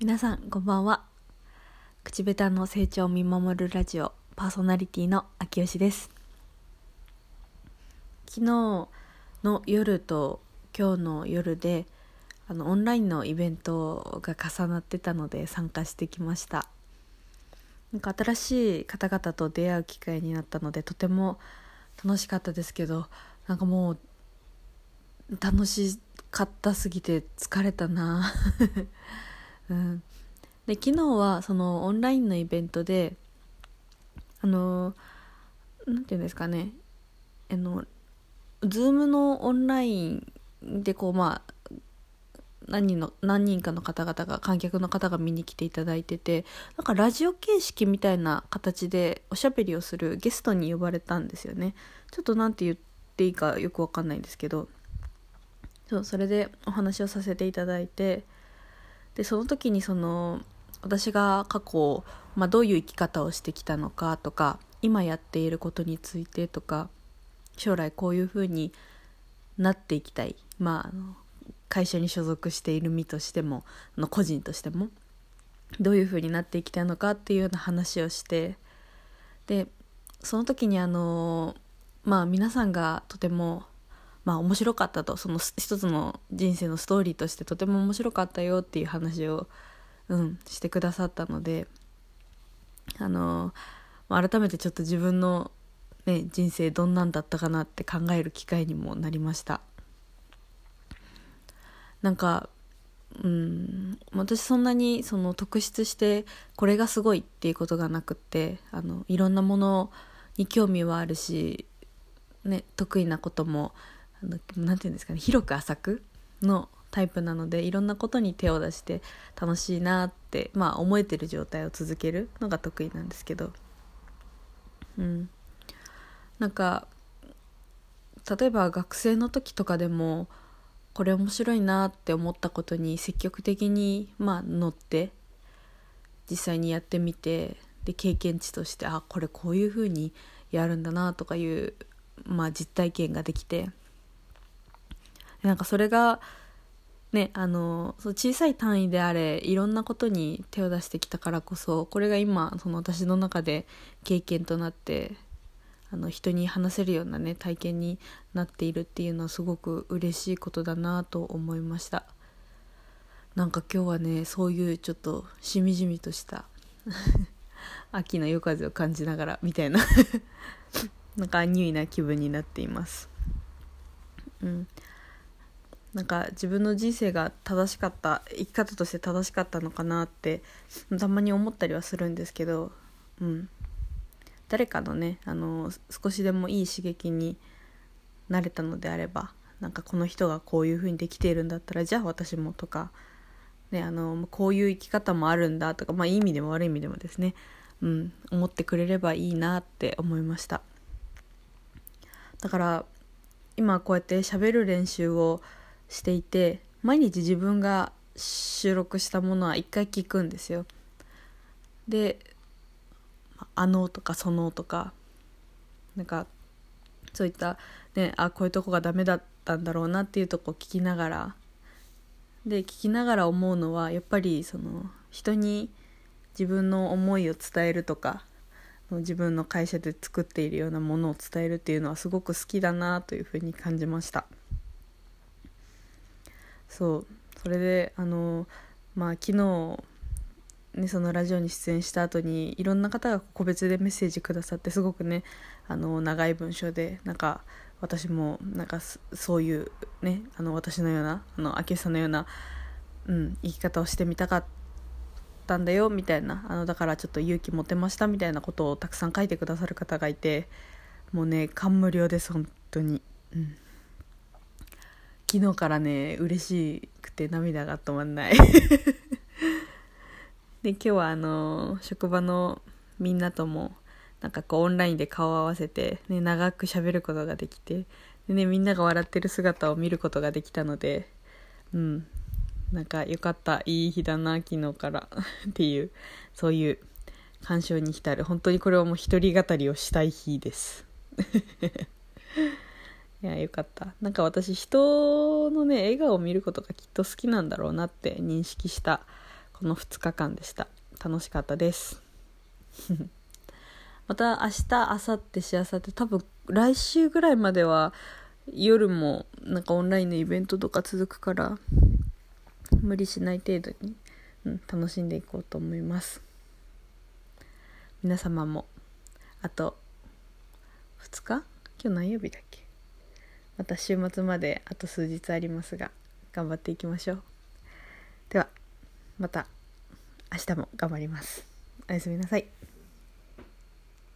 皆さんこんばんは。口下手の成長を見守るラジオパーソナリティの秋吉です。昨日の夜と今日の夜であのオンラインのイベントが重なってたので参加してきました。なんか新しい方々と出会う機会になったのでとても楽しかったですけどなんかもう楽しかったすぎて疲れたな。うん、で昨日はそのオンラインのイベントであのなんていうんですかね。あの Zoom のオンラインでこうまあ何人の何人かの方々が観客の方が見に来ていただいててなんかラジオ形式みたいな形でおしゃべりをするゲストに呼ばれたんですよね。ちょっと何て言っていいかよくわかんないんですけど。そうそれでお話をさせていただいてでその時にその私が過去、まあ、どういう生き方をしてきたのかとか今やっていることについてとか将来こういうふうになっていきたい、まあ、会社に所属している身としてもの個人としてもどういうふうになっていきたいのかっていうような話をしてでその時にあのまあ皆さんがとてもまあ面白かったと。その一つの人生のストーリーとしてとても面白かったよっていう話を、うん、してくださったのであの改めてちょっと自分の、ね、人生どんなんだったかなって考える機会にもなりました。なんかうん私そんなにその特筆してこれがすごいっていうことがなくってあのいろんなものに興味はあるし、ね、得意なことも何て言うんですかね広く浅くのタイプなのでいろんなことに手を出して楽しいなってまあ思えてる状態を続けるのが得意なんですけど。うん。なんか例えば学生の時とかでもこれ面白いなって思ったことに積極的にまあ乗って実際にやってみてで経験値としてあこれこういうふうにやるんだなとかいう、まあ、実体験ができてなんかそれがねあのそう小さい単位であれいろんなことに手を出してきたからこそこれが今その私の中で経験となってあの人に話せるようなね体験になっているっていうのはすごく嬉しいことだなと思いました。なんか今日はねそういうちょっとしみじみとした 秋の夜風を感じながらみたいな なんかアンニュイな気分になっています。うん。なんか自分の人生が正しかった生き方として正しかったのかなってたまに思ったりはするんですけど、うん、誰かのねあの少しでもいい刺激になれたのであればなんかこの人がこういう風にできているんだったらじゃあ私もとか、ね、あのこういう生き方もあるんだとか、まあ、いい意味でも悪い意味でもですね、うん、思ってくれればいいなって思いました。だから今こうやって喋る練習をしていて毎日自分が収録したものは一回聞くんですよで「あの」とか「その」とかなんかそういったねあこういうとこがダメだったんだろうなっていうとこを聞きながらで聞きながら思うのはやっぱりその人に自分の思いを伝えるとか自分の会社で作っているようなものを伝えるっていうのはすごく好きだなというふうに感じました。そうそれであのまあ昨日ね、そのラジオに出演した後にいろんな方が個別でメッセージくださってすごくねあの長い文章でなんか私もなんかそういうねあの私のようなあの明さんのような、うん、生き方をしてみたかったんだよみたいなあのだからちょっと勇気持てましたみたいなことをたくさん書いてくださる方がいてもうね感無量です本当に。うん昨日からね嬉しくて涙が止まんない。で今日はあの職場のみんなともなんかこうオンラインで顔を合わせて、ね、長く喋ることができてで、ね、みんなが笑ってる姿を見ることができたのでうんなんかよかった。いい日だな昨日から。っていうそういう感傷に浸る。本当にこれはもう一人語りをしたい日です。いやよかった。なんか私人のね笑顔を見ることがきっと好きなんだろうなって認識したこの2日間でした。楽しかったです。また明日明後日しあさって多分来週ぐらいまでは夜もなんかオンラインのイベントとか続くから無理しない程度に、うん、楽しんでいこうと思います。皆様も。あと2日？今日何曜日だっけ？また週末まであと数日ありますが頑張っていきましょう。ではまた明日も頑張ります。おやすみなさい。